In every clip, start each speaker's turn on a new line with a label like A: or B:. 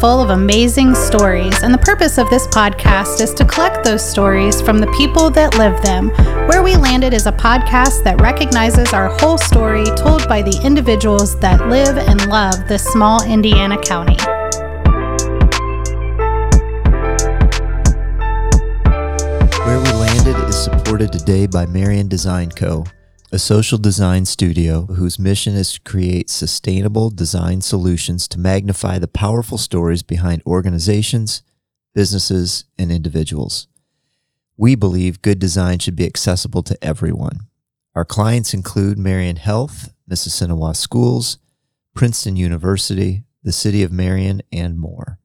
A: full of amazing stories, and the purpose of this podcast is to collect those stories from the people that live them. Where We Landed is a podcast that recognizes our whole story told by the individuals that live and love this small Indiana county.
B: Where We Landed is supported today by Marion Design Co., a social design studio whose mission is to create sustainable design solutions to magnify the powerful stories behind organizations, businesses, and individuals. We believe good design should be accessible to everyone. Our clients include Marion Health, Mississinewa Schools, Princeton University, the City of Marion, and more.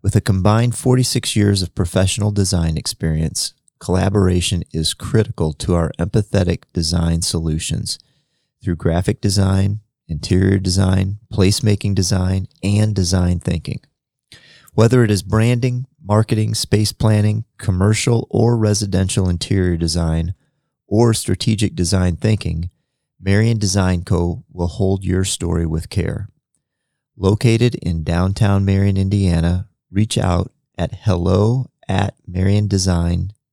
B: With a combined 46 years of professional design experience, collaboration is critical to our empathetic design solutions through graphic design, interior design, placemaking design, and design thinking. Whether it is branding, marketing, space planning, commercial or residential interior design, or strategic design thinking, Marion Design Co. will hold your story with care. Located in downtown Marion, Indiana, reach out at hello at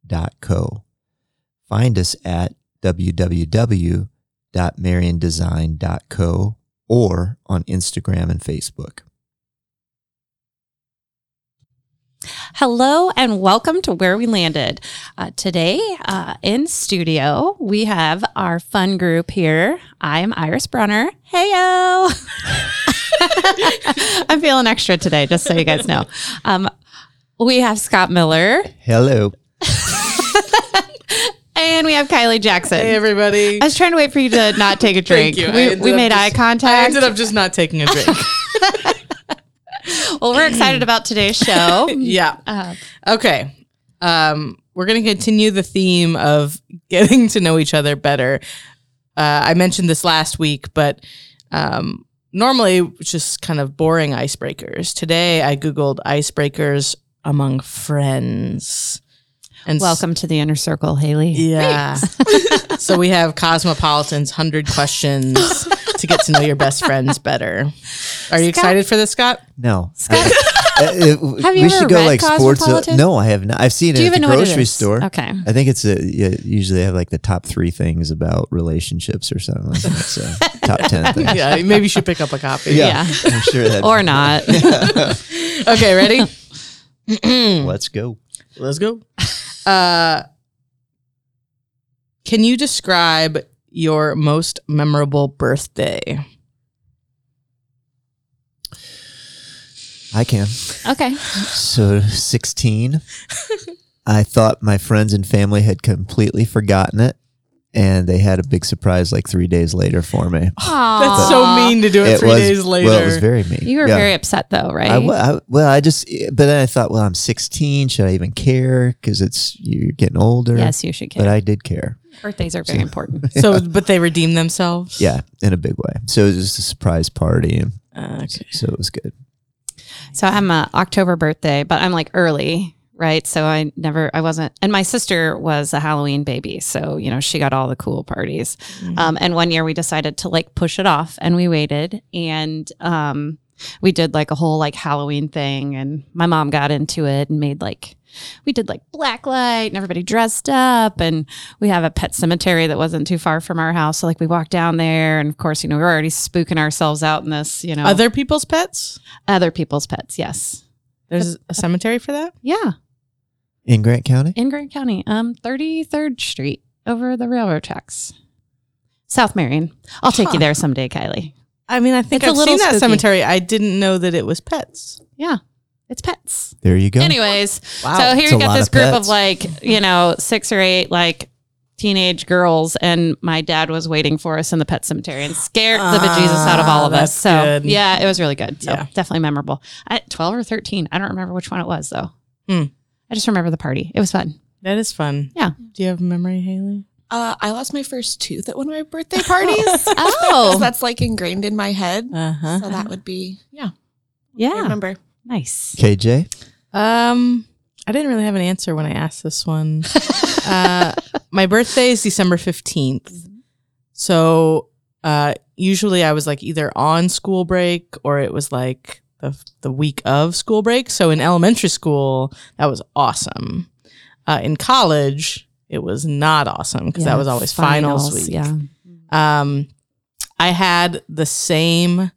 B: mariondesign.co. Find us at www.mariondesign.co or on Instagram and Facebook.
C: Hello and welcome to Where We Landed. Uh, today uh, in studio, we have our fun group here. I'm Iris Brunner. Heyo! I'm feeling extra today, just so you guys know. Um, we have Scott Miller
B: Hello.
C: And we have Kylie Jackson.
D: Hey everybody.
C: I was trying to wait for you to not take a drink.
D: Thank you.
C: We, we made
D: just-
C: eye contact.
D: I ended up just not taking a drink.
C: well, we're excited about today's show.
D: yeah.
C: Uh,
D: Okay. Um, we're gonna continue the theme of getting to know each other better. Uh, I mentioned this last week, but um, normally it's just kind of boring icebreakers. Today I googled icebreakers among friends. And s-
C: welcome to the inner circle, Haley.
D: Yeah. so we have Cosmopolitan's 100 questions to get to know your best friends better. Are you excited for this, Scott?
B: No. Uh, uh,
C: Have you
B: we
C: ever
B: should go
C: read
B: like sports.
C: Cosmopolitan?
B: no, I have not. I've seen
C: Do you
B: it at
C: even
B: the
C: know what it
B: grocery
C: is?
B: store.
C: Okay.
B: I think it's a yeah, usually they have like the top three things about relationships or something like that. So top ten things.
D: Yeah, maybe you should pick up a copy.
C: Yeah.
B: I'm sure that.
C: Or not.
D: Okay, ready?
B: let's go.
D: Let's go. Uh, can you describe your most memorable birthday?
B: I can.
C: okay.
B: So 16. I thought my friends and family had completely forgotten it, and they had a big surprise like three days later for me.
D: That's so mean to do it, three
B: was
D: days later.
B: Well, it was very mean.
C: You were
B: Yeah.
C: very upset though, right?
B: I, I- well, I just, but then I thought, well, I'm 16. Should I even care? Because it's you're getting older.
C: yes, you should care.
B: but I did care.
C: Birthdays are very important.
D: so, but they redeemed themselves.
B: Yeah, in a big way. So it was just a surprise party, and
D: Uh, okay.
B: so it was good.
C: So I'm a October birthday, but I'm like early, right? So I never, I wasn't, and my sister was a Halloween baby, so you know she got all the cool parties. Um, and one year we decided to like push it off, and we waited, and um, we did like a whole like Halloween thing, and my mom got into it and made like. We did like black light and everybody dressed up and we have a pet cemetery that wasn't too far from our house. So like we walked down there and of course, you know, we were already spooking ourselves out in this, you know,
D: Other people's pets?
C: other people's pets. Yes.
D: There's a cemetery for that?
C: Yeah.
B: In Grant County,
C: in Grant County, um, 33rd Street over the railroad tracks. South Marion. I'll take you there someday, Kylie.
D: I mean, I think
C: It's a
D: I've
C: little
D: seen that
C: spooky.
D: cemetery. I didn't know that it was pets.
C: Yeah, it's pets.
B: there you go.
C: Anyways,
D: Wow.
C: so here
B: It's
C: you got this
B: of
C: group
B: pets.
C: of like, you know, six or eight like teenage girls, and my dad was waiting for us in the pet cemetery and scared the bejesus out of all of
D: Ah,
C: us. So
D: good.
C: yeah, it was really good. So
D: Yeah.
C: definitely memorable. I, 12 or 13. I don't remember which one it was though.
D: Hmm.
C: I just remember the party. It was fun.
D: That is fun.
C: Yeah.
D: Do you have a memory, Haley?
E: Uh, I lost my first tooth at one of my birthday parties.
C: oh,
E: that's like ingrained in my head.
D: Uh huh.
E: So that would be, yeah, yeah. I
C: Yeah.
E: remember.
C: Nice.
B: KJ,
D: Um, I didn't really have an answer when I asked this one. uh, my birthday is December 15th. So uh, usually I was like either on school break or it was like the the week of school break. So in elementary school, that was awesome. Uh, in college, it was not awesome because that was always finals, week.
C: Yeah.
D: Um, I had the same.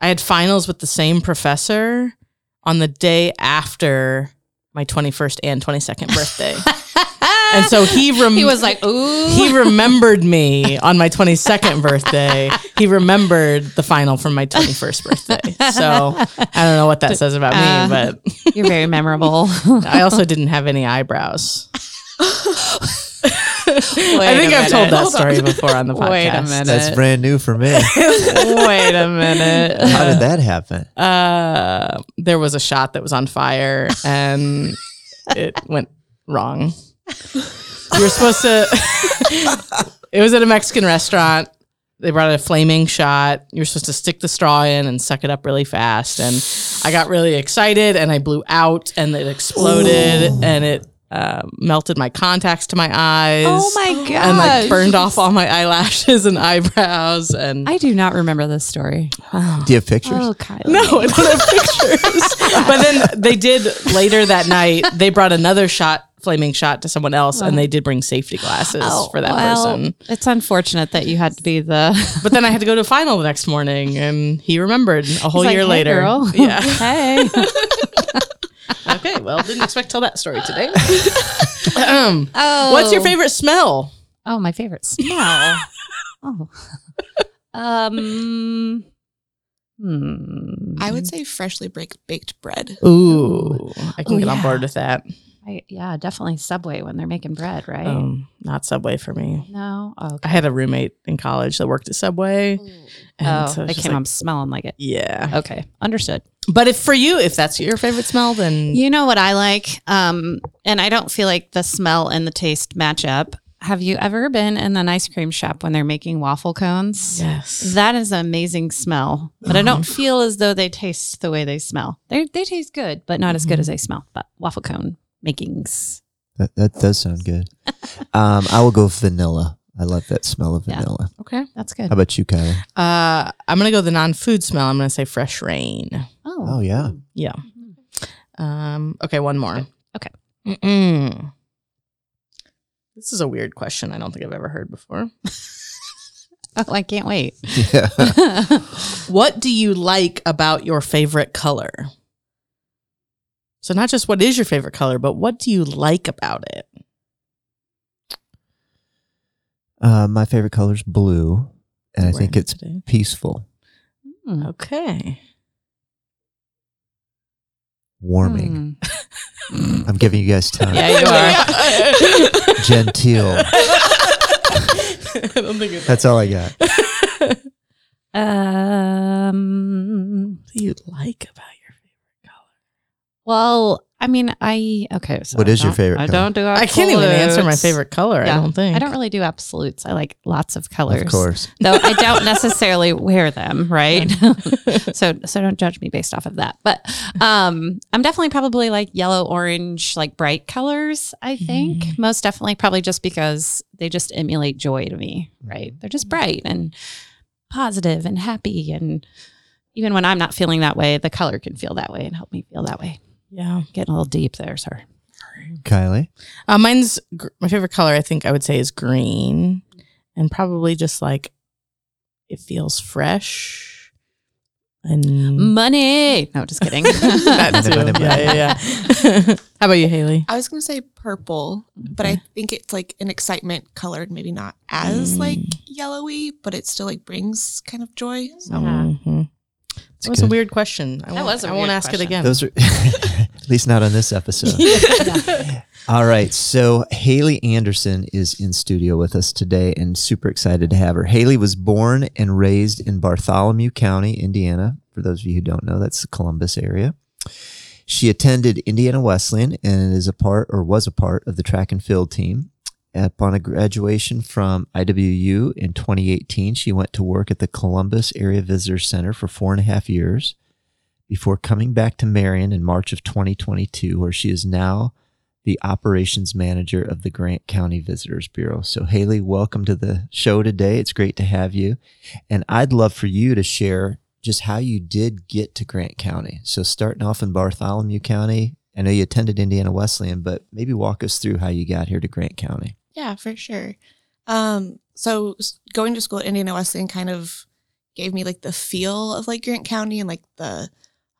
D: I had finals with the same professor on the day after my 21st and 22nd birthday. and so he rem-
C: He was like, ooh.
D: he remembered me on my 22nd birthday. He remembered the final from my 21st birthday. So I don't know what that says about
C: Uh,
D: me, but
C: You're very memorable.
D: I also didn't have any eyebrows. I think I've told that story before on the podcast.
C: Wait a minute.
B: That's brand new for me.
C: Wait a minute.
B: How did that happen?
D: Uh, there was a shot that was on fire and it went wrong. You were supposed to. it was at a Mexican restaurant. They brought a flaming shot. You were supposed to stick the straw in and suck it up really fast. And I got really excited and I blew out and it exploded and it uh, melted my contacts to my eyes.
C: Oh my god.
D: And like burned off all my eyelashes and eyebrows. And
C: I do not remember this story.
B: Do you have pictures?
C: Oh, Kylie.
D: no, I don't have pictures. but then they did later that night. They brought another shot, flaming shot, to someone else, and they did bring safety glasses for that
C: Oh, well,
D: person.
C: It's unfortunate that you had to be the
D: But then I had to go to a final the next morning, and he remembered a whole
C: He's like,
D: year
C: "Hey,
D: later.
C: girl."
D: Yeah.
C: hey.
D: okay. Well, didn't expect to tell that story today. um,
C: Oh.
D: what's your favorite smell?
C: Oh, my favorite smell. oh. Um. Hmm.
E: I would say freshly baked baked bread.
D: Ooh, I can
C: Oh,
D: get on
C: yeah.
D: board with that.
C: I, yeah, definitely Subway when they're making bread, right?
D: Um, not Subway for me.
C: no. Oh,
D: I had a roommate in college that worked at Subway. And
C: Oh,
D: so
C: they came
D: like,
C: up smelling like it.
D: Yeah.
C: Okay, understood.
D: But if for you, if that's your favorite smell, then
C: You know what I like? Um, and I don't feel like the smell and the taste match up. Have you ever been in an ice cream shop when they're making waffle cones?
D: yes.
C: That is an amazing smell, but I don't feel as though they taste the way they smell. They they taste good, but not as good as they smell. But waffle cone makings.
B: That, that does sound good. Um, I will go vanilla. I love that smell of
C: Yeah.
B: vanilla.
D: Okay.
C: That's good.
B: How about you, Kylie?
D: Uh, I'm gonna go the non-food smell. I'm gonna say fresh rain.
C: Oh,
B: Oh yeah.
D: Yeah. Um. Okay. One more.
C: Okay.
D: Mm-mm. This is a weird question. I don't think I've ever heard before.
C: oh, I can't wait.
B: Yeah.
D: What do you like about your favorite color? So not just what is your favorite color, but what do you like about it?
B: uh, my favorite color is blue, and I think it's
D: today.
B: peaceful,
C: Hmm.
D: okay.
B: warming.
C: Hmm.
B: I'm giving you guys time.
C: Yeah, you are.
B: Genteel.
D: I don't think it's
B: That's all I got.
C: Um.
D: what do you like about your favorite color?
C: Well, I mean, I okay. So
B: What
C: I
B: is your
C: don't-
B: favorite
C: I
B: color?
C: don't do.
D: I can't even answer my
C: absolutes.
D: favorite color. I
C: Yeah.
D: don't think.
C: I don't really do absolutes. I like lots of colors.
B: Of course.
C: Though I don't necessarily wear them, right? so so don't judge me based off of that. But um I'm definitely probably like yellow, orange, like bright colors, I think.
D: Mm-hmm.
C: Most definitely probably just because they just emulate joy to me, right? They're just bright and positive and happy and even when I'm not feeling that way, the color can feel that way and help me feel that way.
D: Yeah.
C: Getting a little deep there, sorry.
B: Kylie.
D: Uh, mine's gr- my favorite color. I think I would say is green, and probably just like it feels fresh and
C: Money. No, just kidding.
D: that too.
B: money,
D: Yeah,
B: money.
D: yeah, yeah. How about you, Haley?
E: I was gonna say purple, but I think it's like an excitement colored, maybe not as like yellowy, but it still like brings kind of joy. So
D: Mhm.
B: It's
D: That was a weird question. I
C: That
D: won't,
C: was a
D: I won't ask
C: question.
D: it again.
B: Those are at least not on this episode. All right. So Haley Anderson is in studio with us today and super excited to have her. Haley was born and raised in Bartholomew County, Indiana. For those of you who don't know, that's the Columbus area. She attended Indiana Wesleyan and is a part or was a part of the track and field team. Upon a graduation from IWU in 2018, she went to work at the Columbus Area Visitor Center for four and a half years before coming back to Marion in March of 2022, where she is now the operations manager of the Grant County Visitors Bureau. So, Haley, welcome to the show today. It's great to have you. And I'd love for you to share just how you did get to Grant County. So starting off in Bartholomew County, I know you attended Indiana Wesleyan, but maybe walk us through how you got here to Grant County.
E: Yeah, for sure. Um, so going to school at Indiana Wesleyan kind of gave me like the feel of like Grant County and like the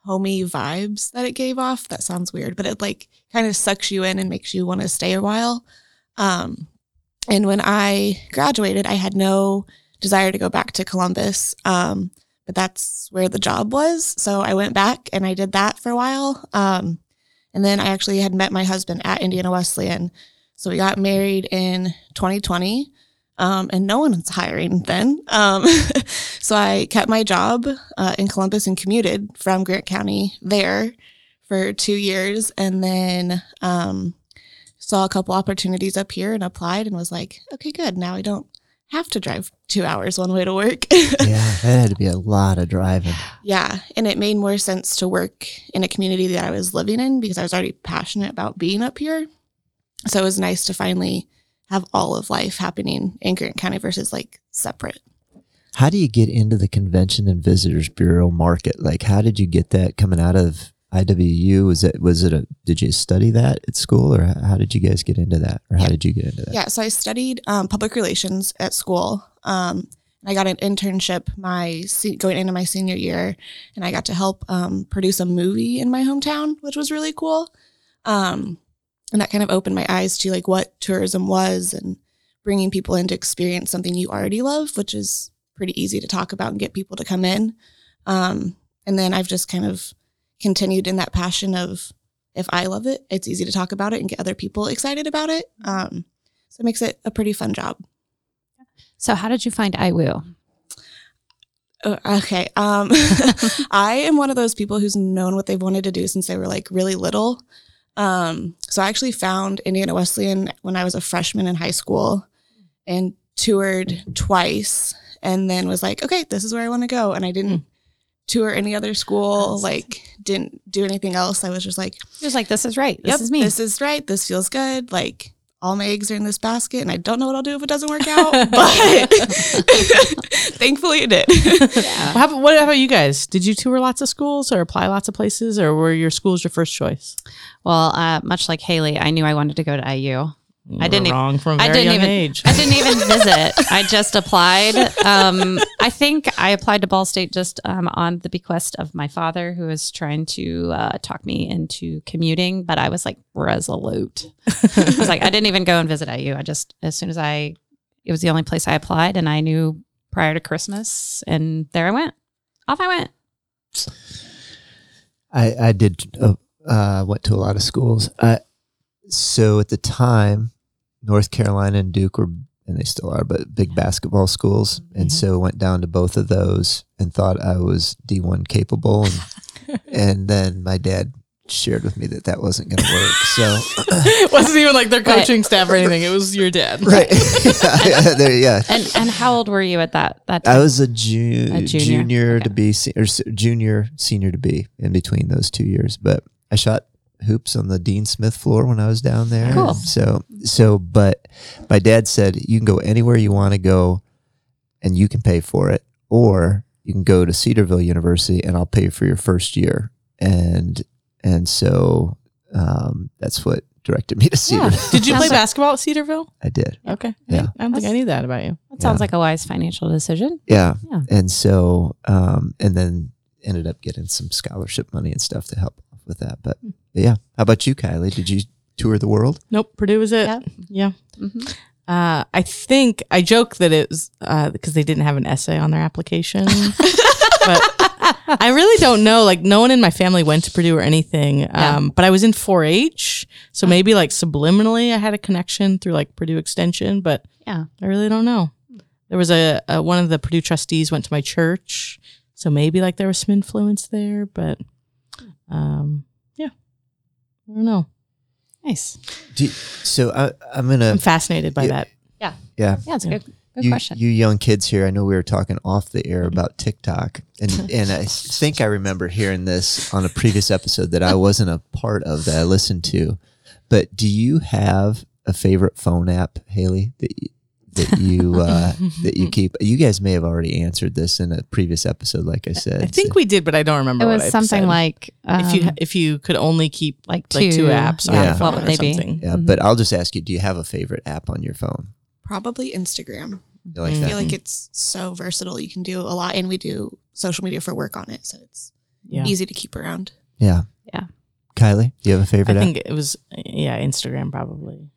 E: homey vibes that it gave off. That sounds weird, but it like kind of sucks you in and makes you want to stay a while. Um, and when I graduated, I had no desire to go back to Columbus. Um, but that's where the job was. So I went back and I did that for a while. Um, and then I actually had met my husband at Indiana Wesleyan. So we got married in 2020, um, and no one was hiring then. Um, so I kept my job uh, in Columbus and commuted from Grant County there for two years, and then um, saw a couple opportunities up here and applied, and was like, okay, good. Now I don't have to drive two hours one way to work.
B: yeah, that had to be a lot of driving.
E: Yeah. And it made more sense to work in a community that I was living in because I was already passionate about being up here. So it was nice to finally have all of life happening in Grant County versus like separate.
B: How do you get into the Convention and Visitors Bureau market? Like, how did you get that coming out of IWU? Was it was it a? Did you study that at school, or how did you guys get into that, or how
E: Yeah.
B: did you get into that?
E: Yeah. So I studied um, public relations at school. Um, I got an internship my se- going into my senior year, and I got to help um, produce a movie in my hometown, which was really cool. Um, and that kind of opened my eyes to like what tourism was and bringing people in to experience something you already love, which is pretty easy to talk about and get people to come in. Um, and then I've just kind of continued in that passion of if I love it, it's easy to talk about it and get other people excited about it. Um, so it makes it a pretty fun job.
C: So how did you find IWU?
E: Uh, okay. Um, I am one of those people who's known what they've wanted to do since they were like really little. Um, so I actually found Indiana Wesleyan when I was a freshman in high school and toured twice and then was like, okay, this is where I want to go. And I didn't tour any other school, like didn't do anything else. I was just like,
C: was like, "This is right. This
E: yep,
C: is me."
E: This is right. This feels good. Like all my eggs are in this basket, and I don't know what I'll do if it doesn't work out. but thankfully, it did.
D: Well, how about, what about you guys? Did you tour lots of schools or apply lots of places, or were your schools your first choice?
C: well, uh, much like Haley, I knew I wanted to go to IU.
D: You
C: I didn't
D: were wrong from a
C: I
D: very
C: didn't
D: young
C: even.
D: age.
C: I didn't even visit. I just applied. Um, I think I applied to Ball State just um, on the bequest of my father, who was trying to uh, talk me into commuting. But I was like resolute. I was like, I didn't even go and visit IU. I just as soon as I, it was the only place I applied, and I knew prior to Christmas, and there I went. Off I went.
B: I I did uh, uh, went to a lot of schools. Uh, so at the time, North Carolina and Duke were, and they still are, but big basketball schools, and mm-hmm. so went down to both of those and thought I was D one capable, and and then my dad shared with me that that wasn't going to work. So
D: it wasn't even like their
C: Right.
D: coaching staff or anything. It was your dad.
B: right, yeah, there, yeah.
C: And and how old were you at that that time?
B: I was a, ju-
C: A junior,
B: junior,
C: okay.
B: to be se- or junior senior to be in between those two years, but I shot hoops on the Dean Smith floor when I was down there.
C: Cool.
B: So so, but my dad said you can go anywhere you want to go, and you can pay for it, or you can go to Cedarville University and I'll pay for your first year. And and so um, that's what directed me to
C: Yeah.
B: Cedarville.
D: Did you play basketball at Cedarville?
B: I did.
D: Okay.
B: Yeah.
D: I don't think I knew that about you.
C: that sounds
B: yeah.
C: like a wise financial decision.
B: Yeah.
C: Yeah.
B: And so, um, and then ended up getting some scholarship money and stuff to help with that. But
C: Hmm.
B: yeah. How about you, Kylie? Did you tour the world?
D: Nope. Purdue was it.
C: Yep.
D: Yeah.
C: hmm
D: Uh, I think I joke that it was because they didn't have an essay on their application, but I really don't know. Like, no one in my family went to Purdue or anything.
C: Yeah.
D: Um, but I was in 4-H, so maybe like subliminally I had a connection through like Purdue Extension, but
C: Yeah.
D: I really don't know. There was a, a one of the Purdue trustees went to my church, so maybe like there was some influence there, but um, yeah, I don't know.
C: Nice.
B: Do you- so I, I'm going to.
D: I'm fascinated by
B: Yeah.
D: that.
B: yeah.
C: Yeah, it's a
D: Yeah.
C: good, good
B: You,
C: question.
B: you young kids here, I know we were talking off the air about TikTok, and and I think I remember hearing this on a previous episode that I wasn't a part of that I listened to. But do you have a favorite phone app, Haley, that you, that you uh, that you keep? You guys may have already answered this in a previous episode, like I said.
D: I think we did, but I don't remember.
C: It was
D: I've
C: something
D: said.
C: like um,
D: if you if you could only keep
C: like
D: like two
C: two-
D: apps on
B: yeah,
D: your phone
C: what would
D: or
C: they be?
D: something.
B: Yeah, but I'll just ask you: Do you have a favorite app on your phone?
E: Probably Instagram.
B: You like.
E: I
B: that?
E: feel like it's so versatile. You can do a lot, and we do social media for work on it, so it's
D: Yeah,
E: easy to keep around.
B: yeah,
C: Yeah.
B: Kylie, do you have a favorite app?
D: I think it was yeah Instagram probably.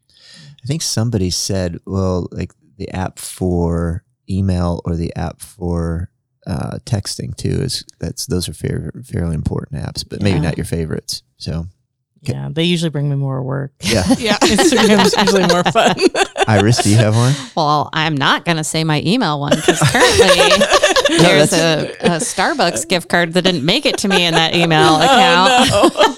B: I think somebody said, well, like the app for email or the app for uh, texting too is that's those are fair, fairly important apps, but maybe
C: Yeah.
B: not your favorites. So Okay.
D: Yeah, they usually bring me more work.
B: yeah,
E: Yeah.
D: Instagram's usually more fun.
B: Iris, do you have one?
C: Well, I'm not going to say my email one because currently there's a, a Starbucks gift card that didn't make it to me in that email account.
D: Oh,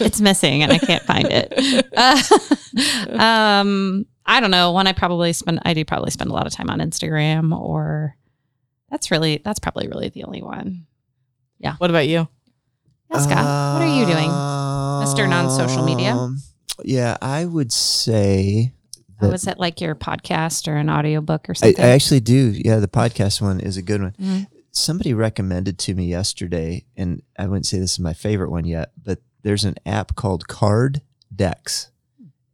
C: it's missing and I can't find it. Uh, um, I don't know. One I probably spend, I do probably spend a lot of time on Instagram or that's really, that's probably really the only one. Yeah.
D: What about you?
C: Yeah, Scott, what are you doing? Mr. Non-social media?
B: Um, Yeah, I would say
C: Oh,
B: that
C: is it like your podcast or an audiobook or something?
B: I actually do. Yeah, the podcast one is a good one.
C: Mhm.
B: Somebody recommended to me yesterday, and I wouldn't say this is my favorite one yet, but there's an app called Card Decks,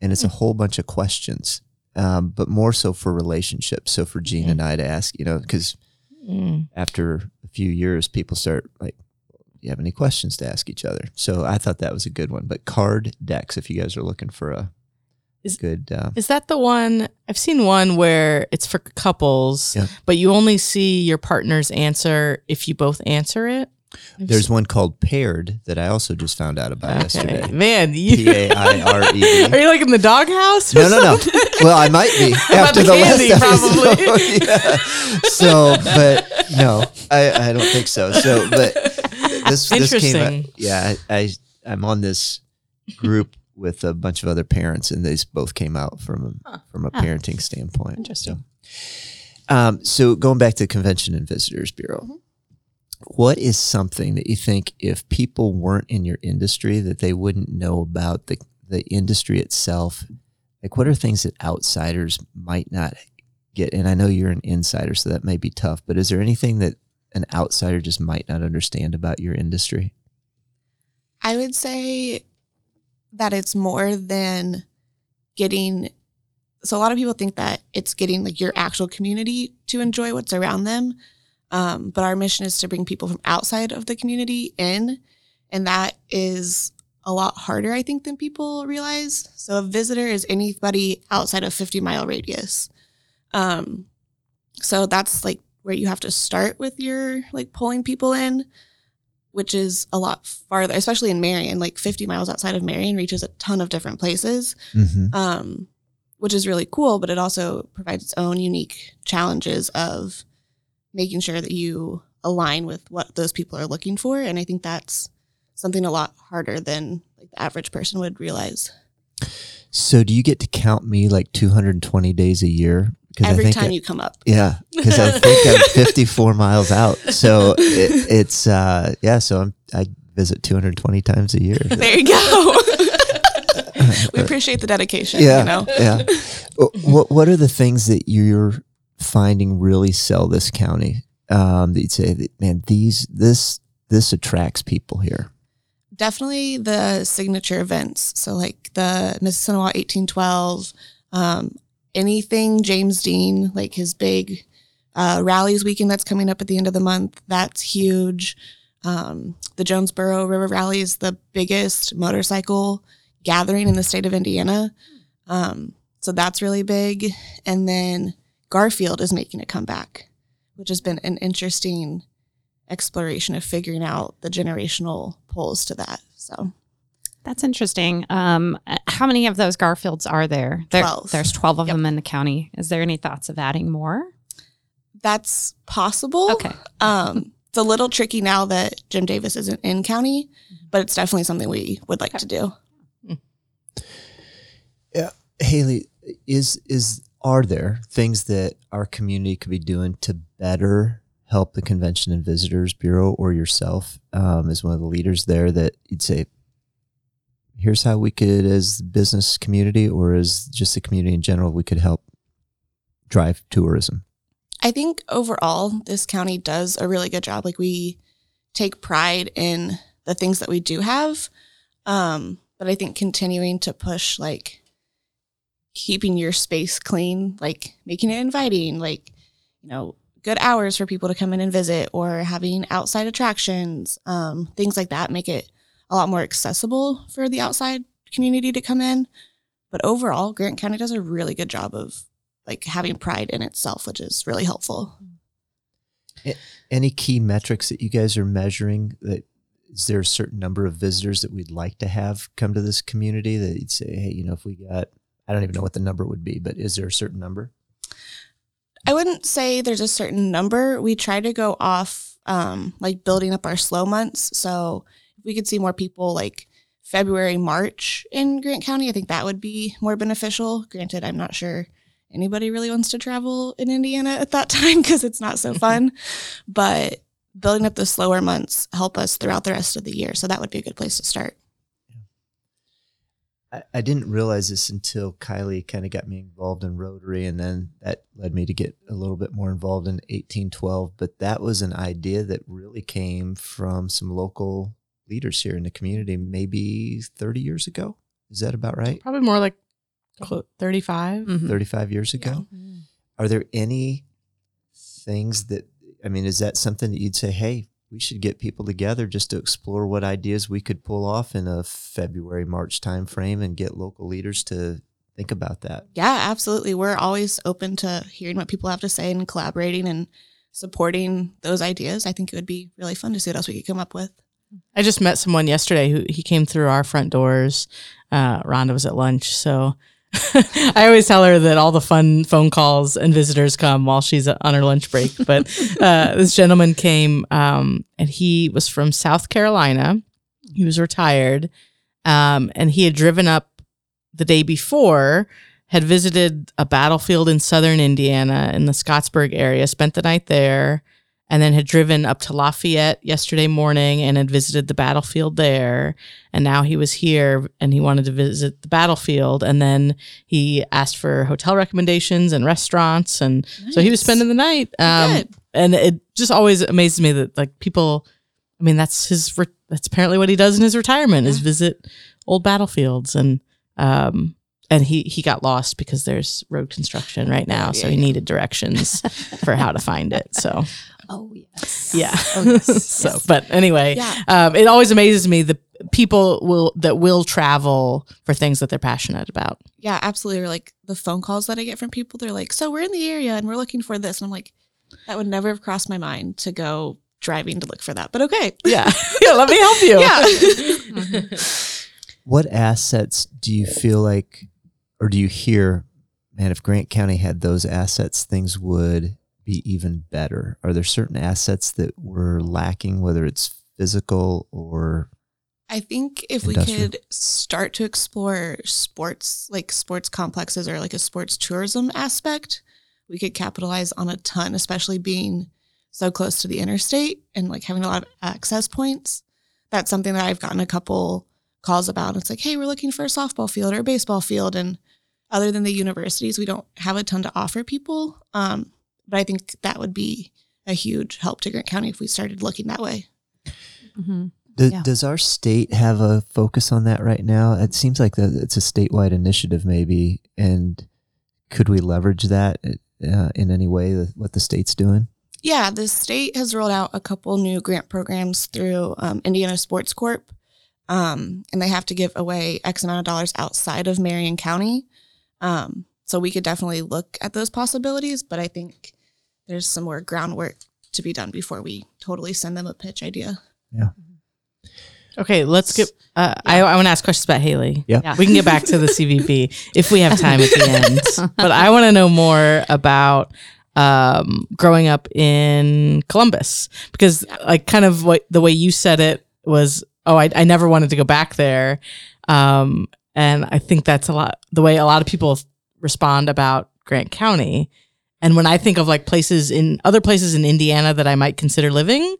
B: and it's a whole bunch of questions, um, but more so for relationships. So for Gene and I to ask, you know, because
D: Mm.
B: after a few years, people start like, "Do you have any questions to ask each other?" So I thought that was a good one. But Card Decks, if you guys are looking for a
D: Is-
B: good, uh,
D: Is that the one? I've seen one where it's for couples,
B: Yeah.
D: but you only see your partner's answer if you both answer it.
B: There's one called Paired that I also just found out about yesterday.
D: man. You,
B: P A I R E D.
D: Are you like in the doghouse? or
B: No, no, no.
D: something?
B: Well, I might be after
D: the
B: the,
D: candy,
B: last
D: probably.
B: episode. yeah. So, but no, I, I don't think so. So, but this this came. Out,
D: Interesting.
B: yeah, I, I I'm on this group with a bunch of other parents, and these both came out from a, from a parenting standpoint.
C: Interesting.
B: So, um, so going back to Convention and Visitors Bureau,
C: Mm-hmm.
B: What is something that you think if people weren't in your industry that they wouldn't know about the the industry itself? Like, what are things that outsiders might not get? And I know you're an insider, so that may be tough. But is there anything that an outsider just might not understand about your industry?
E: I would say that it's more than getting. So a lot of people think that it's getting like your actual community to enjoy what's around them, um, but our mission is to bring people from outside of the community in, and that is a lot harder, I think, than people realize. So a visitor is anybody outside of 50 mile radius. Um, so that's like where you have to start with your like pulling people in which is a lot farther, especially in Marion, like 50 miles outside of Marion, reaches a ton of different places,
B: Mm-hmm.
E: um, which is really cool, but it also provides its own unique challenges of making sure that you align with what those people are looking for. And I think that's something a lot harder than like the average person would realize.
B: So, do you get to count me like 220 days a year? Because
E: Every
B: I think
E: time
B: I-
E: you come up.
B: Yeah, because I think I'm 54 miles out. So it, it's uh yeah. So I'm I visit 220 times a year.
E: There you go. we appreciate the dedication,
B: yeah,
E: you know?
B: yeah. What what are the things that you're finding really sell this county? Um, that you'd say man, these this this attracts people here.
E: definitely the signature events. So like the Mississinewa 1812, um, anything James Dean, like his big uh, rallies weekend that's coming up at the end of the month. That's huge. Um, the Jonesboro River Rally is the biggest motorcycle gathering in the state of Indiana. Um, so that's really big. And then Garfield is making a comeback, which has been an interesting exploration of figuring out the generational pulls to that. So
C: That's interesting. Um, how many of those Garfields are there? there
E: 12.
C: There's 12 of
E: Yep.
C: them in the county. Is there any thoughts of adding more?
E: that's possible.
C: Okay.
E: Um, it's a little tricky now that Jim Davis isn't in county, but it's definitely something we would like to do. Yeah.
B: Haley, is is are there things that our community could be doing to better help the Convention and Visitors Bureau or yourself um, as one of the leaders there that you'd say, here's how we could, as business community or as just the community in general, we could help drive tourism?
E: I think overall, this county does a really good job. Like we take pride in the things that we do have. Um, but I think continuing to push like keeping your space clean, like making it inviting, like, you know, good hours for people to come in and visit or having outside attractions, um, things like that make it a lot more accessible for the outside community to come in. But overall, Grant County does a really good job of like having pride in itself, which is really helpful.
B: Any key metrics that you guys are measuring that is there a certain number of visitors that we'd like to have come to this community that you'd say, hey, you know, if we got, I don't even know what the number would be, but is there a certain number?
E: I wouldn't say there's a certain number. We try to go off um, like building up our slow months. So if we could see more people like February, March in Grant County, I think that would be more beneficial. Granted, I'm not sure anybody really wants to travel in Indiana at that time because it's not so fun. but building up the slower months help us throughout the rest of the year. So that would be a good place to start.
B: I, I didn't realize this until Kylie kind of got me involved in Rotary, and then that led me to get a little bit more involved in 1812. But that was an idea that really came from some local leaders here in the community, maybe 30 years ago. Is that about right?
D: Probably more like clo- 35.
C: Mhm.
B: 35 years ago? Are there any things that, I mean, is that something that you'd say, hey, we should get people together just to explore what ideas we could pull off in a February, March timeframe and get local leaders to think about that?
E: Yeah, absolutely. We're always open to hearing what people have to say and collaborating and supporting those ideas. I think it would be really fun to see what else we could come up with.
D: I just met someone yesterday who he came through our front doors. Uh, Rhonda was at lunch, so I always tell her that all the fun phone calls and visitors come while she's on her lunch break. But uh, this gentleman came, um, and he was from South Carolina. He was retired, um, and he had driven up the day before. Had visited a battlefield in southern Indiana in the Scottsburg area, spent the night there, and then had driven up to Lafayette yesterday morning and had visited the battlefield there. And now he was here and he wanted to visit the battlefield. And then he asked for hotel recommendations and restaurants. And so he was spending the night. Um, and it just always amazes me that like people, I mean, that's his, re- that's apparently what he does in his retirement is visit old battlefields. And, um, and he, he got lost because there's road construction right now. So he
E: yeah.
D: needed directions for how to find it. So,
C: Oh yes.
D: yeah.
C: Oh, yes.
D: so,
C: Yes.
D: but anyway,
E: Yeah.
D: um, it always amazes me the people will that will travel for things that they're passionate about.
E: Yeah, absolutely. Or like the phone calls that I get from people, they're like, "So we're in the area and we're looking for this," and I'm like, "That would never have crossed my mind to go driving to look for that." But okay,
D: Yeah, yeah. Let me help you.
E: yeah.
B: What assets do you feel like, or do you hear, man, if Grant County had those assets, things would be even better? Are there certain assets that we're lacking, whether it's physical or
E: I think if we could start to explore sports, like sports complexes or like a sports tourism aspect, we could capitalize on a ton, especially being so close to the interstate and like having a lot of access points. That's something that I've gotten a couple calls about. It's like, hey, we're looking for a softball field or a baseball field. And other than the universities, we don't have a ton to offer people. Um, but I think that would be a huge help to Grant County if we started looking that way.
C: Mhm.
B: Do,
C: Yeah.
B: Does our state have a focus on that right now? It seems like that it's a statewide initiative, maybe. And could we leverage that uh, in any way? that- What the state's doing?
E: Yeah, the state has rolled out a couple new grant programs through um, Indiana Sports Corp. Um, and they have to give away X amount of dollars outside of Marion County. Um, so we could definitely look at those possibilities, but I think there's some more groundwork to be done before we totally send them a pitch idea. Yeah.
D: Okay, let's get. Uh, I, I want to ask questions about Haley.
B: Yeah.
C: Yeah.
D: we can get back to the CVB if we have time at the end. But I want to know more about um, growing up in Columbus because, like, kind of what the way you said it was. Oh, I, I never wanted to go back there, um, and I think that's a lot the way a lot of people respond about Grant County. And when I think of like places in other places in Indiana that I might consider living,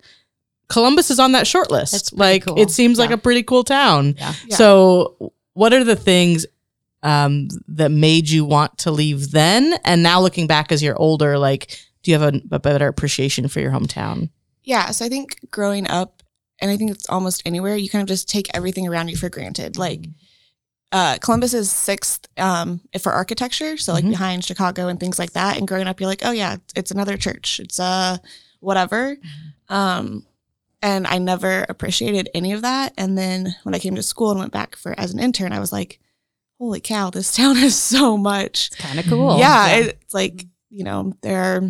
D: Columbus is on that short list. Like
C: cool.
D: it seems like a pretty cool town.
C: Yeah.
E: Yeah.
D: So, what are the things um, that made you want to leave then? And now looking back as you're older, like, do you have a, a better appreciation for your hometown?
E: Yeah, so I think growing up, and I think it's almost anywhere, you kind of just take everything around you for granted. Like uh, Columbus is sixth um, for architecture, so like
D: Mhm.
E: behind Chicago and things like that. And growing up, you're like, oh yeah, it's another church. It's uh whatever. Um, and I never appreciated any of that. And then when I came to school and went back for as an intern, I was like, holy cow, this town has so much.
C: It's kind of cool.
E: Yeah, it's like you know they're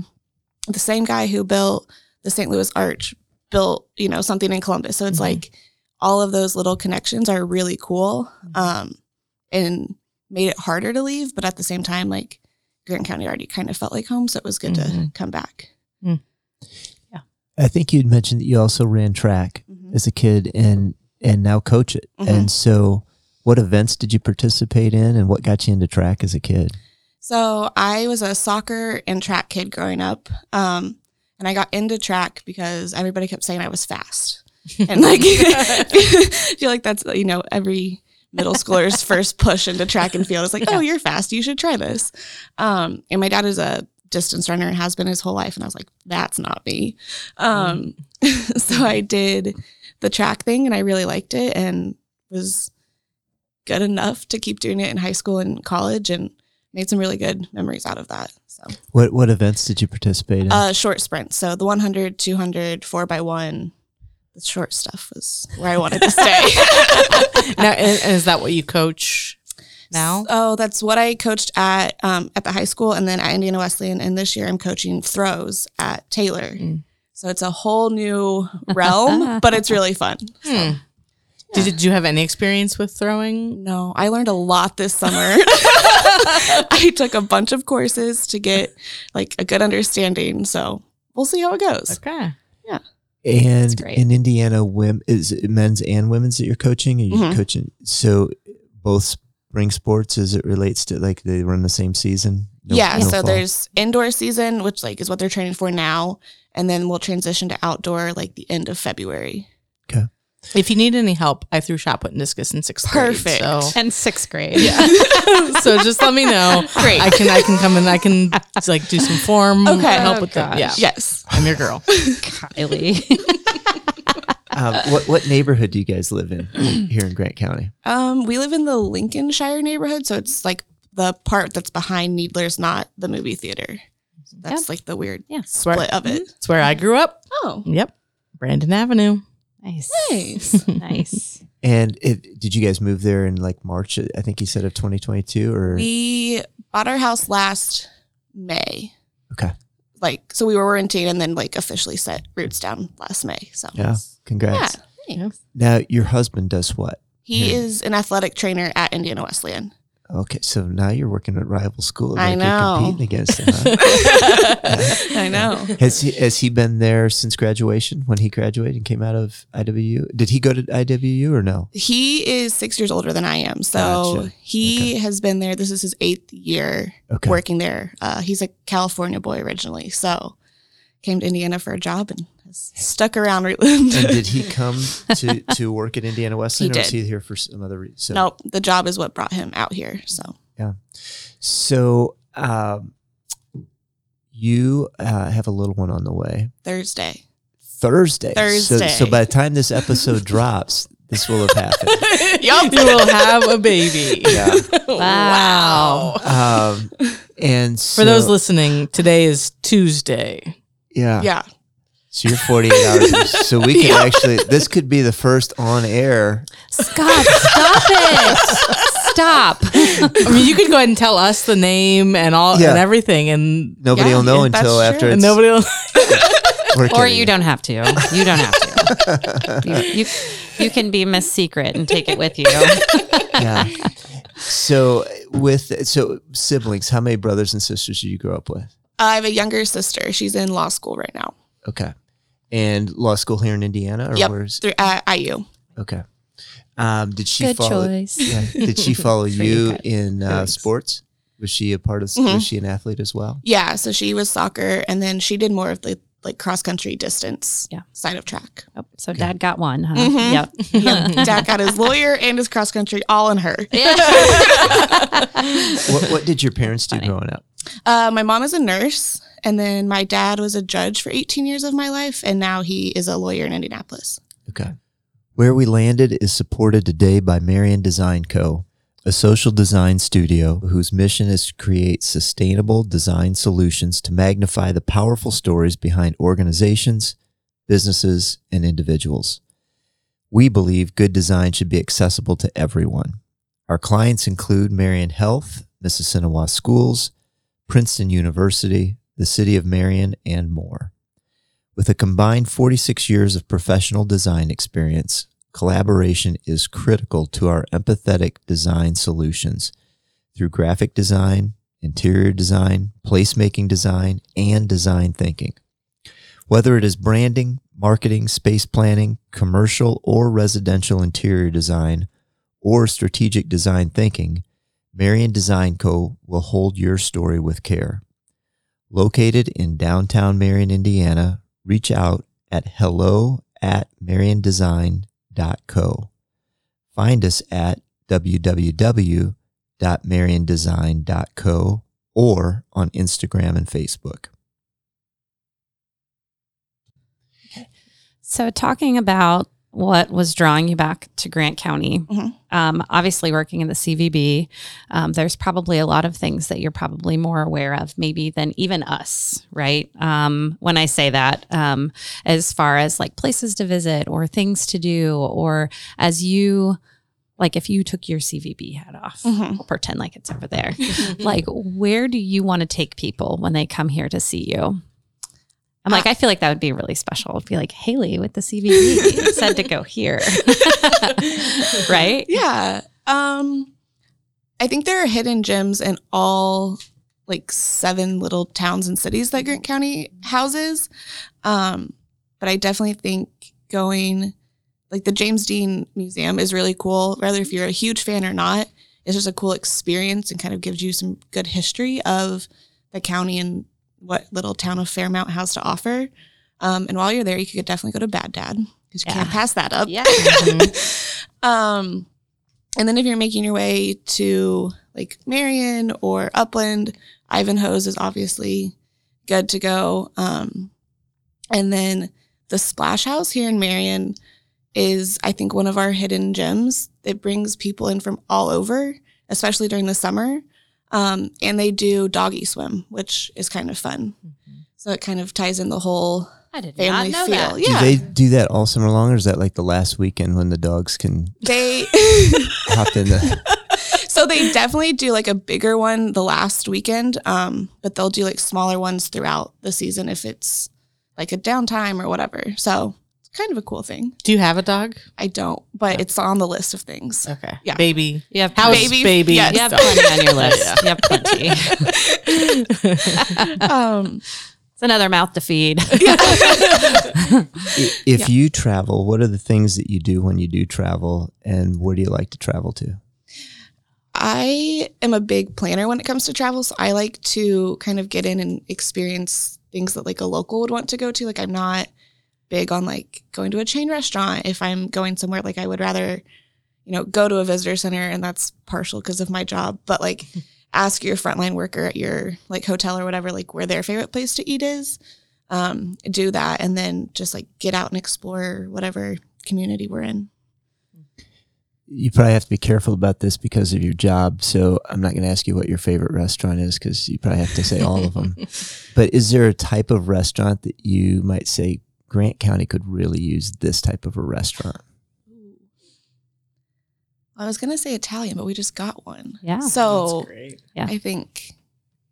E: the same guy who built the St. Louis Arch built you know something in Columbus. So it's
D: Mhm.
E: like all of those little connections are really cool, um, and made it harder to leave. But at the same time, like Grant County already kind of felt like home, so it was good to
D: Mhm.
E: come back. Yeah.
B: I think you'd mentioned that you also ran track
E: Mhm.
B: as a kid and and now coach it.
E: Mhm.
B: And so, what events did you participate in, and what got you into track as a kid?
E: So I was a soccer and track kid growing up. Um, and I got into track because everybody kept saying I was fast. And like, I feel like that's, you know, every middle schooler's first push into track and field. It's like, oh, you're fast. You should try this. Um, and my dad is a distance runner and has been his whole life. And I was like, that's not me. Um, so I did the track thing and I really liked it and was good enough to keep doing it in high school and college and made some really good memories out of that. So,
B: What what events did you participate in?
E: uh, short sprints. So the 100, 200, 4 by one the short stuff was where I wanted to stay.
D: now, and, and is that what you coach now?
E: Oh, that's what I coached at um, at the high school, and then at Indiana Wesleyan. And this year, I'm coaching throws at Taylor.
D: Mm.
E: So it's a whole new realm, but it's really fun.
D: Hmm. Did, did you have any experience with throwing?
E: No, I learned a lot this summer. I took a bunch of courses to get like a good understanding. So we'll see how it goes.
D: Okay.
B: And in Indiana, women is it men's and women's that you're coaching? Are you
E: Mhm.
B: coaching so both spring sports as it relates to like they run the same season? No-
E: yeah,
B: no
E: so
B: fall?
E: there's indoor season, which like is what they're training for now, and then we'll transition to outdoor like the end of February.
D: If you need any help, I threw shot put and discus in sixth
E: Perfect.
D: grade. So
C: And sixth grade.
D: yeah. so just let me know.
C: Great.
D: I can I can come and I can like do some form
E: Okay.
D: help
C: Oh,
D: with that.
C: gosh.
D: Yeah.
E: Yes.
D: I'm your girl.
C: Kylie.
B: um, what what neighborhood do you guys live in here in Grant County?
E: Um, we live in the Lincolnshire neighborhood, so it's like the part that's behind Needler's, not the movie theater. That's like the weird
C: Yeah.
E: split of it.
D: It's where I grew up.
E: Oh,
D: Yep. Brandon Avenue.
C: Nice.
E: nice.
C: Nice.
B: And it, did you guys move there in like March? I think you said of 2022 or
E: we bought our house last May.
B: okay.
E: Like, so we were renting and then like officially set roots down last May. So
B: Yeah,
E: yeah,
B: congrats.
E: thanks.
B: Now your husband does what?
E: He
B: Yeah.
E: is an athletic trainer at Indiana Wesleyan.
B: Okay, so now you're working at rival school.
E: I
B: like
E: know.
B: You're competing against him. huh?
E: I know.
B: has he has he been there since graduation? When he graduated and came out of IWU, did he go to IWU or no?
E: He is six years older than I am. So
B: Gotcha.
E: he has been there. This is his eighth year
B: Okay.
E: working there. Uh, he's a California boy originally. So came to Indiana for a job and stuck around. Re-
B: And did he come to, to work at Indiana Wesleyan,
E: He
B: or was
E: did.
B: he here for some other reason? So,
E: nope. The job is what brought him out here. So yeah,
B: So, um, you uh, have a little one on the way
E: Thursday.
B: Thursday. So,
E: Thursday.
B: so by the time this episode drops, this will have happened.
D: Yup. You will have a baby.
B: Yeah.
C: Wow.
B: Um, and so,
D: For those listening, today is Tuesday.
B: yeah,
E: Yeah.
B: So you're 48 hours. So we could actually, this could be the first on air.
C: Scott, stop it. Stop.
D: I mean, you could go ahead and tell us the name and all
B: Yeah.
D: and everything, and
B: Nobody
E: Yeah,
B: will know
E: yeah,
B: until
E: that's
B: after
E: true.
B: it's.
D: and nobody will.
B: we're
C: Or
B: kidding.
C: you don't have to. You don't have to. You, you, you can be Miss Secret and take it with you.
B: Yeah. So with so siblings, how many brothers and sisters did you grow up with?
E: I have a younger sister. She's in law school right now.
B: Okay. And law school here in Indiana, or
E: Yep.
B: where's
E: Through at IU.
B: okay? Um, did she
C: Good
B: follow?
C: choice.
B: Yeah, did she follow
C: you,
B: you in uh, sports? Was she a part of?
E: Mhm.
B: Was she an athlete as well?
E: Yeah. So she was soccer and then she did more of the like cross country distance
C: Yeah.
E: side of track.
C: Oh, so dad got one, huh?
E: Mhm.
C: Yep.
E: Yep. Dad got his lawyer and his cross country all in her.
B: what, what did your parents do
C: Funny.
B: growing up?
E: Uh, my mom is a nurse, and then my dad was a judge for 18 years of my life, and now he is a lawyer in Indianapolis.
B: Okay. Where We Landed is supported today by Marion Design Co., a social design studio whose mission is to create sustainable design solutions to magnify the powerful stories behind organizations, businesses, and individuals. We believe good design should be accessible to everyone. Our clients include Marion Health, Mississinewa Schools, Princeton University, the City of Marion, and more. With a combined 46 years of professional design experience, collaboration is critical to our empathetic design solutions through graphic design, interior design, placemaking design, and design thinking. Whether it is branding, marketing, space planning, commercial or residential interior design, or strategic design thinking, Marion Design Co. will hold your story with care. Located in downtown Marion, Indiana, reach out at hello at mariondesign.co. Find us at www.mariondesign.co or on Instagram and Facebook.
C: So, talking about what was drawing you back to Grant County,
E: Mhm.
C: um, obviously working in the CVB, um, there's probably a lot of things that you're probably more aware of, maybe than even us, right? Um, when I say that, um, as far as like places to visit or things to do, or as you, like if you took your CVB hat off,
E: Mhm.
C: I'll pretend like it's over there. like, where do you want to take people when they come here to see you? I'm like, I feel like that would be really special. It'd be like Haley with the CVB said to go here, right?
E: Yeah. Um, I think there are hidden gems in all like seven little towns and cities that Grant County houses. Um, but I definitely think going like the James Dean Museum is really cool. Whether if you're a huge fan or not, it's just a cool experience and kind of gives you some good history of the county and what little town of Fairmount has to offer. Um, and while you're there, you could definitely go to Bad Dad because you can't pass that up.
C: Yeah.
E: um, and then if you're making your way to like Marion or Upland, Ivanhoe's is obviously good to go. Um, and then the Splash House here in Marion is, I think, one of our hidden gems. It brings people in from all over, especially during the summer. Um, and they do doggy swim, which is kind of fun. So it kind of ties in the whole
C: I did
E: family
C: not know
E: feel.
C: that.
E: Yeah,
B: Do they do that all summer long, or is that like the last weekend when the dogs can
E: they
B: hop in the?
E: so they definitely do like a bigger one the last weekend um but they'll do like smaller ones throughout the season if it's like a downtime or whatever so it's kind of a cool thing
D: Do you have a dog?
E: i don't but it's on the list of things
D: Okay.
E: Yeah.
D: Baby.
C: You have
D: House
C: plenty.
D: baby.
E: Baby, yes.
C: You have plenty on your list. You have plenty.
E: um
C: It's another mouth to feed.
B: I- If you travel, what are the things that you do when you do travel, and where do you like to travel to?
E: i am a big planner when it comes to travel so i like to kind of get in and experience things that like a local would want to go to like i'm not big on like going to a chain restaurant if i'm going somewhere like i would rather you know go to a visitor center and that's partial because of my job but like ask your frontline worker at your like hotel or whatever like where their favorite place to eat is um do that and then just like get out and explore whatever community we're in
B: You probably have to be careful about this because of your job. So I'm not going to ask you what your favorite restaurant is because you probably have to say all of them. But is there a type of restaurant that you might say Grant County could really use this type of a restaurant?
E: i was gonna say italian but we just got one
C: Yeah.
E: so
D: great.
C: Yeah.
E: I think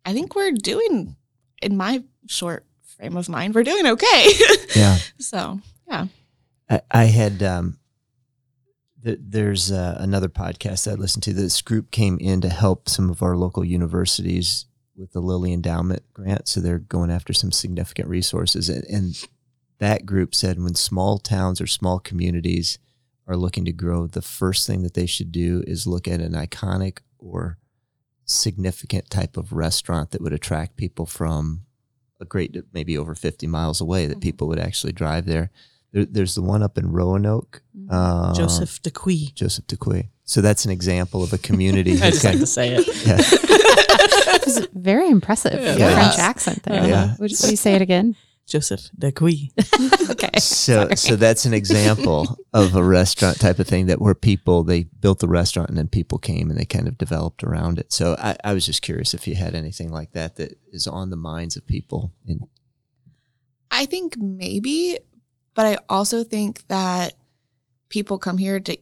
E: I think we're doing in my short frame of mind, we're doing okay.
B: Yeah.
E: so
B: I, I had um, th- there's uh, another podcast I listened to. This group came in to help some of our local universities with the Lilly Endowment grant, so they're going after some significant resources. And, and that group said when small towns or small communities are looking to grow, the first thing that they should do is look at an iconic or significant type of restaurant that would attract people from a great maybe over 50 miles away that
E: Mhm.
B: people would actually drive there. there there's the one up in Roanoke, uh,
D: Joseph Decuis.
B: Joseph Decuis. So that's an example of a community.
D: I
B: who
D: just like to say it.
B: yeah.
C: It was very impressive.
D: Yeah.
B: Yeah.
C: French accent there.
B: Yeah.
C: Would, would you say it again?
D: Joseph Decuis.
C: okay.
B: So, so that's an example of a restaurant type of thing that where people they built the restaurant and then people came and they kind of developed around it. So I, I was just curious if you had anything like that that is on the minds of people. In,
E: I think maybe, but I also think that people come here to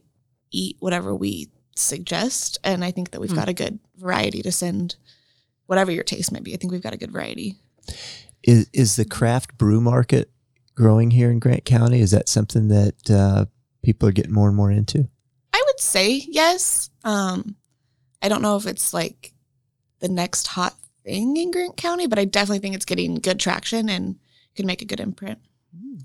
E: eat whatever we suggest. And I think that we've
D: Hmm.
E: got a good variety to send whatever your taste might be. I think we've got a good variety.
B: Is is the craft brew market growing here in Grant County? Is that something that uh, people are getting more and more into?
E: I would say yes. Um, I don't know if it's like the next hot thing in Grant County, but I definitely think it's getting good traction and can make a good imprint.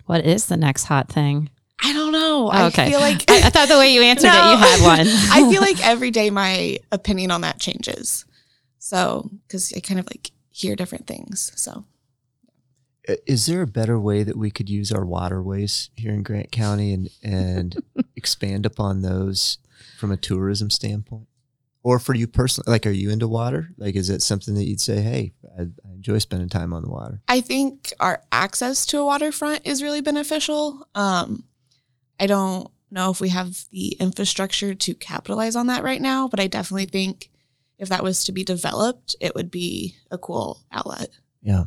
C: What is the next hot thing?
E: I don't know.
C: Oh, okay.
E: I feel like
C: I, I thought the way you answered it, you had one.
E: I feel like every day my opinion on that changes. So, because I kind of like hear different things. So,
B: Is there a better way that we could use our waterways here in Grant County and and expand upon those from a tourism standpoint? Or for you personally, like, are you into water? Like, is it something that you'd say, "Hey, I, I enjoy spending time on the water"?
E: I think our access to a waterfront is really beneficial. Um, I don't know if we have the infrastructure to capitalize on that right now, but I definitely think if that was to be developed, it would be a cool outlet.
B: Yeah.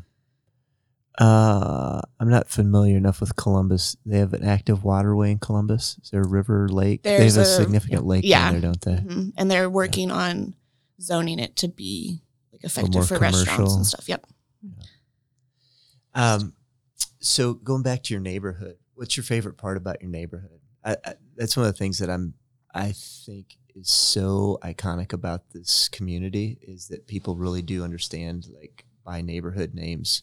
B: Uh, I'm not familiar enough with Columbus. They have an active waterway in Columbus. Is there a river, lake?
E: There's
B: they have a, significant lake
E: yeah.
B: down there, don't they?
E: Mhm. And they're working on zoning it to be like effective for restaurants and stuff. Yep.
B: Um, so going back to your neighborhood, what's your favorite part about your neighborhood? I, I, that's one of the things that I'm, I think is so iconic about this community is that people really do understand like by neighborhood names.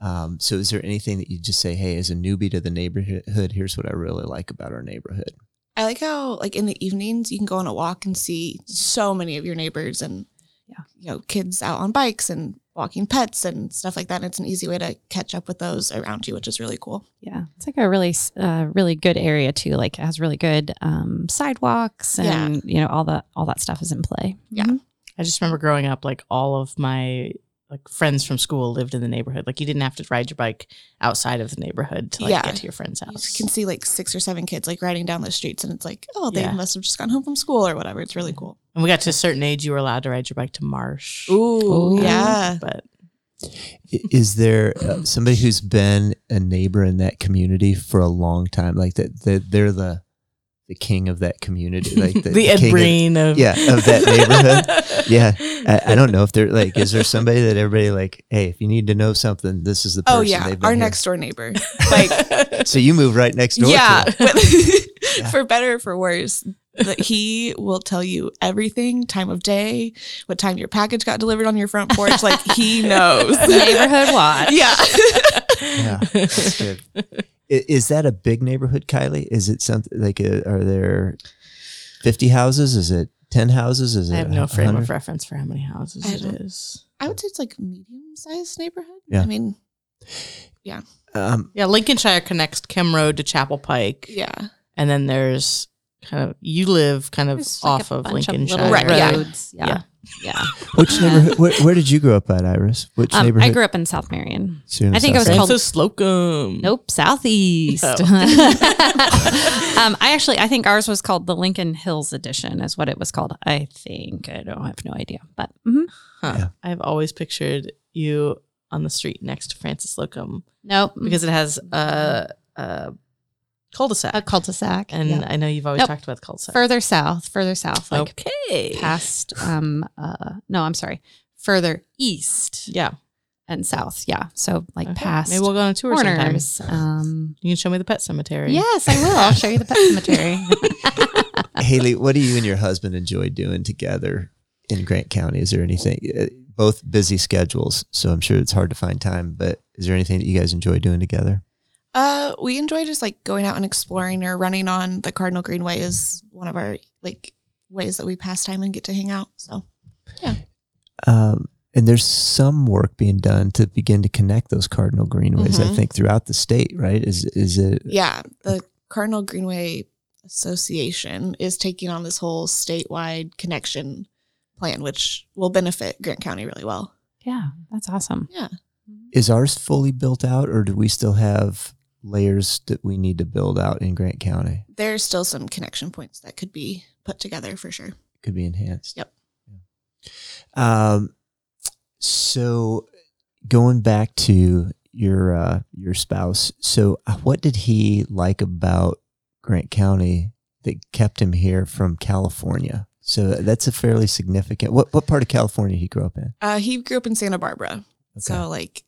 B: Um, so is there anything that you just say, hey, as a newbie to the neighborhood, here's what I really like about our neighborhood?
E: I like how like in the evenings you can go on a walk and see so many of your neighbors and
C: Yeah.
E: you know kids out on bikes and walking pets and stuff like that. And it's an easy way to catch up with those around you, which is really cool.
C: Yeah, it's like a really, uh, really good area too. Like it has really good um, sidewalks, and you know all the all that stuff is in play.
E: Yeah.
C: Mhm.
D: I just remember growing up, like all of my like friends from school lived in the neighborhood. Like you didn't have to ride your bike outside of the neighborhood to like
E: Yeah.
D: get to your friend's house.
E: You can see like six or seven kids like riding down the streets, and it's like, oh, they
D: Yeah.
E: must have just gone home from school or whatever. It's really cool.
D: And we got to a certain age, you were allowed to ride your bike to Marsh.
E: Ooh,
C: Ooh.
E: yeah.
D: But
B: Is there uh, somebody who's been a neighbor in that community for a long time? Like that, that they're the the king of that community, like the,
D: the, Ed
B: king of-
D: Breen of,
B: yeah, of that neighborhood. yeah, I, I don't know if they're like, is there somebody that everybody like, hey, if you need to know something, this is the oh, person.
E: Oh yeah,
B: they've been
E: our
B: here."
E: next door neighbor. Like
B: So you move right next door.
E: yeah,
B: to them.
E: but for better or for worse, that he will tell you everything, time of day, what time your package got delivered on your front porch. Like he knows.
C: The neighborhood watch.
E: yeah.
B: yeah, that's good. I- Is that a big neighborhood, Kylie? Is it something like? uh are there fifty houses? Is it ten houses? Is it?
D: I have no frame
B: 100?
D: of reference for how many houses
E: I
D: it
E: don't-
D: is.
E: I would say it's like medium sized neighborhood.
B: Yeah.
E: I mean,
B: Um,
D: Yeah, Lincolnshire connects Kem Road to Chapel Pike.
E: yeah.
D: And then there's kind of, you live kind of
C: There's like
D: off
C: a
D: of
C: bunch
D: Lincolnshire.
C: little
E: Right, yeah.
C: roads. Yeah. Yeah.
B: which neighborhood? Where, where did you grow up at, Iris? Which
C: Um,
B: neighborhood?
C: I grew up in South Marion.
B: So in
C: I think it was
B: South
C: called-
D: Francis Slocum.
C: Nope, southeast.
D: Oh.
C: um, I actually, I think ours was called the Lincoln Hills Edition, is what it was called. I think I don't have no idea, but mhm.
D: Huh.
B: Yeah.
D: I've always pictured you on the street next to Francis Slocum
C: nope,
D: because it has a, a cul-de-sac.
C: a cul-de-sac.
D: and
C: yeah.
D: I know you've always
C: Nope.
D: talked about the cul-de-sac.
C: further south, further south, like
D: okay.
C: past. Um, uh, no, I'm sorry, further east
D: Yeah.
C: and south. Yeah, so like
D: Okay.
C: past
D: Maybe we'll go on a tour sometime.
C: corners. Um,
D: You can show me the pet cemetery.
C: yes, I will. I'll show you the pet cemetery.
B: Haley, what do you and your husband enjoy doing together in Grant County? Is there anything? uh, Both busy schedules, so I'm sure it's hard to find time. But is there anything that you guys enjoy doing together?
E: Uh, we enjoy just like going out and exploring or running on the Cardinal Greenway is one of our like ways that we pass time and get to hang out. So yeah.
B: Um, and there's some work being done to begin to connect those cardinal greenways. I
E: Mhm.
B: think throughout the state, right? Is is it?
E: yeah, the Cardinal Greenway Association is taking on this whole statewide connection plan, which will benefit Grant County really well.
C: Yeah, that's awesome.
E: Yeah.
B: Is ours fully built out, or do we still have layers that we need to build out in Grant County?
E: There's still some connection points that could be put together for sure.
B: Could be enhanced.
E: Yep.
B: Yeah. Um. So, going back to your uh, your spouse, so uh, what did he like about Grant County that kept him here from California? So that's a fairly significant. What what part of California he grew up in?
E: Uh, he grew up in Santa Barbara.
B: Okay.
E: So, like,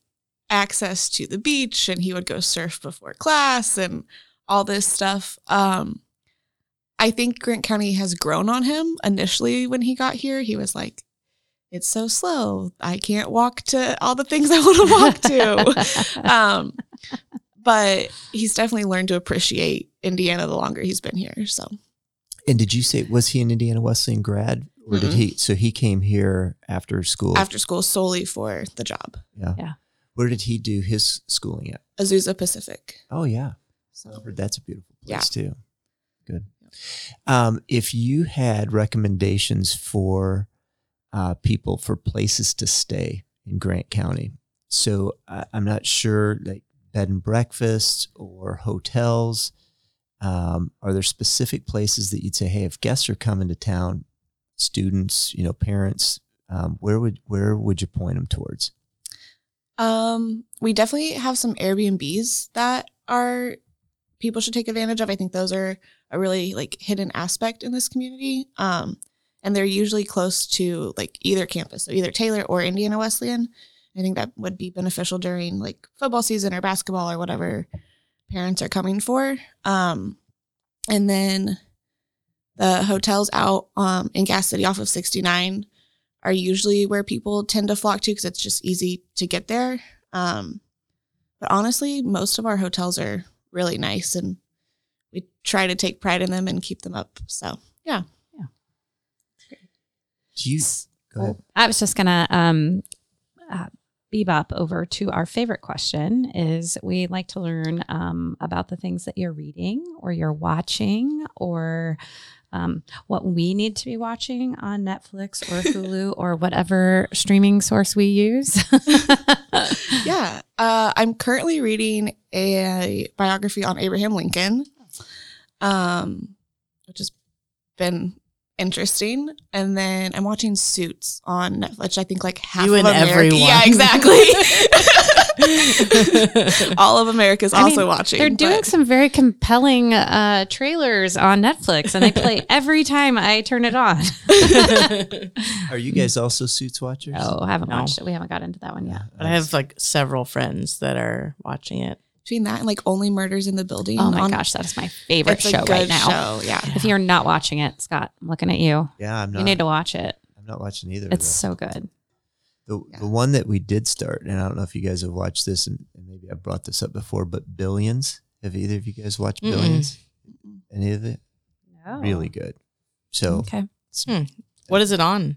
E: access to the beach, and he would go surf before class and all this stuff. Um, I think Grant County has grown on him. Initially, when he got here, he was like, it's so slow. I can't walk to all the things I want to walk to. um, but he's definitely learned to appreciate Indiana the longer he's been here. So,
B: And did you say was he an Indiana Wesleyan grad, or did
E: Mm-mm.
B: he? So he came here after school.
E: after school, solely for the job,
B: yeah.
C: Yeah.
B: Where did he do his schooling at?
E: Azusa Pacific.
B: Oh yeah,
E: So,
B: that's a beautiful
E: Yeah.
B: place too. Good. Um, if you had recommendations for uh, people for places to stay in Grant County, so I, I'm not sure like bed and breakfasts or hotels. Um, are there specific places that you'd say, hey, if guests are coming to town, students, you know, parents, um, where would where would you point them towards?
E: Um, we definitely have some Airbnbs that are people should take advantage of. I think those are a really like hidden aspect in this community. Um, and they're usually close to like either campus, so either Taylor or Indiana Wesleyan. I think that would be beneficial during like football season or basketball or whatever parents are coming for. Um, and then the hotels out um, in Gas City off of 69 are usually where people tend to flock to because it's just easy to get there. Um, but honestly, most of our hotels are really nice and we try to take pride in them and keep them up. So, yeah.
B: Do you go ahead.
C: I was just gonna um, uh, bebop over to our favorite question. Is we like to learn um, about the things that you're reading or you're watching or um, what we need to be watching on Netflix or Hulu or whatever streaming source we use.
E: Yeah. Uh, I'm currently reading a biography on Abraham Lincoln, um, which has been interesting. And then I'm watching Suits on Netflix. I think like half
D: You
E: of
D: and
E: America.
D: everyone.
E: Yeah, exactly. All of America
C: is
E: also
C: mean,
E: watching.
C: They're doing
E: but-
C: some very compelling uh, trailers on Netflix, and they play every time I turn it on.
B: Are you guys also Suits watchers?
C: Oh, I haven't
D: No.
C: watched it. We haven't got into that one yet.
D: But I have like several friends that are watching it.
E: between that and like Only Murders in the Building.
C: Oh my
E: on-
C: gosh, that is my favorite
E: It's a
C: show
E: good
C: right now.
E: show. Yeah.
C: If you're not watching it, Scott, I'm looking at you.
B: Yeah, I'm not.
C: You need to watch it.
B: I'm not watching either.
C: It's
B: those.
C: so good.
B: The,
E: Yeah.
B: the one that we did start, and I don't know if you guys have watched this, and, and maybe I brought this up before, but Billions. Have either of you guys watched
D: Mm-mm.
B: Billions? Any of it? Really good. So
C: Okay. Hmm.
D: What is it on?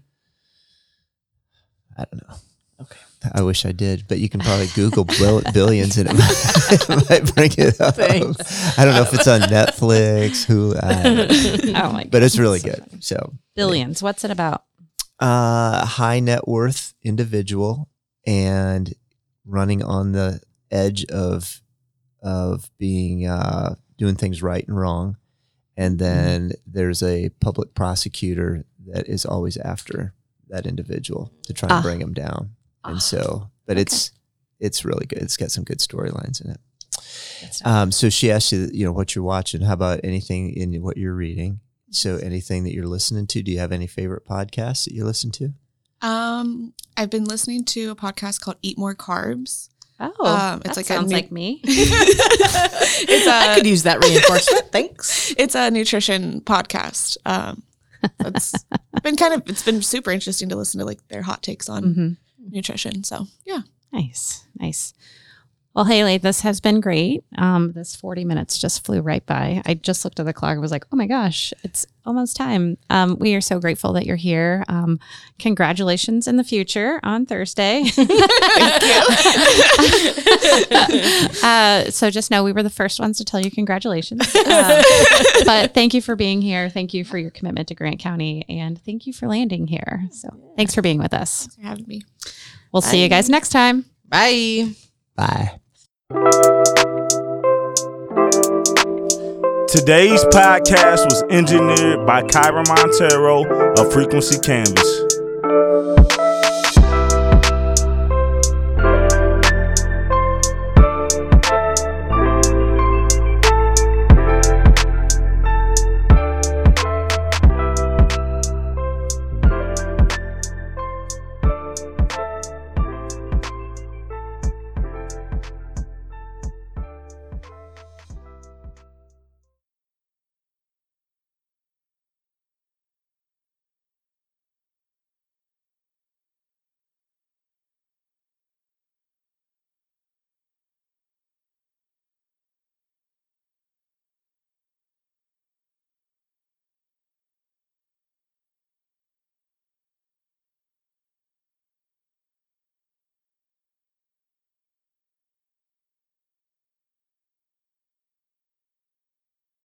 B: I don't know.
D: Okay.
B: I wish I did, but you can probably Google Billions and it might, it might bring it up.
D: Thanks.
B: I don't know if it's on Netflix, who, I don't know.
C: Oh my
B: but it's really
C: So
B: good.
C: funny.
B: So
C: Billions. What's it about?
B: Uh, high net worth individual and running on the edge of of being uh, doing things right and wrong, and then there's a public prosecutor that is always after that individual to try and
C: Ah.
B: bring him down, and
C: Ah.
B: so but it's it's really good. It's got some good storylines in it. Um, so she asked you, you know, what you're watching. How about anything in what you're reading? So anything that you're listening to? Do you have any favorite podcasts that you listen to?
E: Um, I've been listening to a podcast called Eat More Carbs.
C: oh,
E: um,
C: that
E: it's like a
C: sounds
E: new-
C: like me.
E: it's
D: I
E: a
D: could use that reinforcement. Thanks.
E: it's a nutrition podcast. Um, it's been kind of it's been super interesting to listen to like their hot takes on
C: Mhm.
E: nutrition. So yeah,
C: Nice, nice. Well, Haley, this has been great. Um, this 40 minutes just flew right by. I just looked at the clock and was like, oh my gosh, it's almost time. Um, we are so grateful that you're here. Um, congratulations in the future on Thursday. uh, so just know we were the first ones to tell you congratulations. Uh, but thank you for being here. Thank you for your commitment to Grant County and thank you for landing here. So thanks for being with us.
E: Thanks for having me.
C: We'll see you guys next time.
D: Bye.
B: Bye.
F: Today's podcast was engineered by Kyra Montero of Frequency Canvas.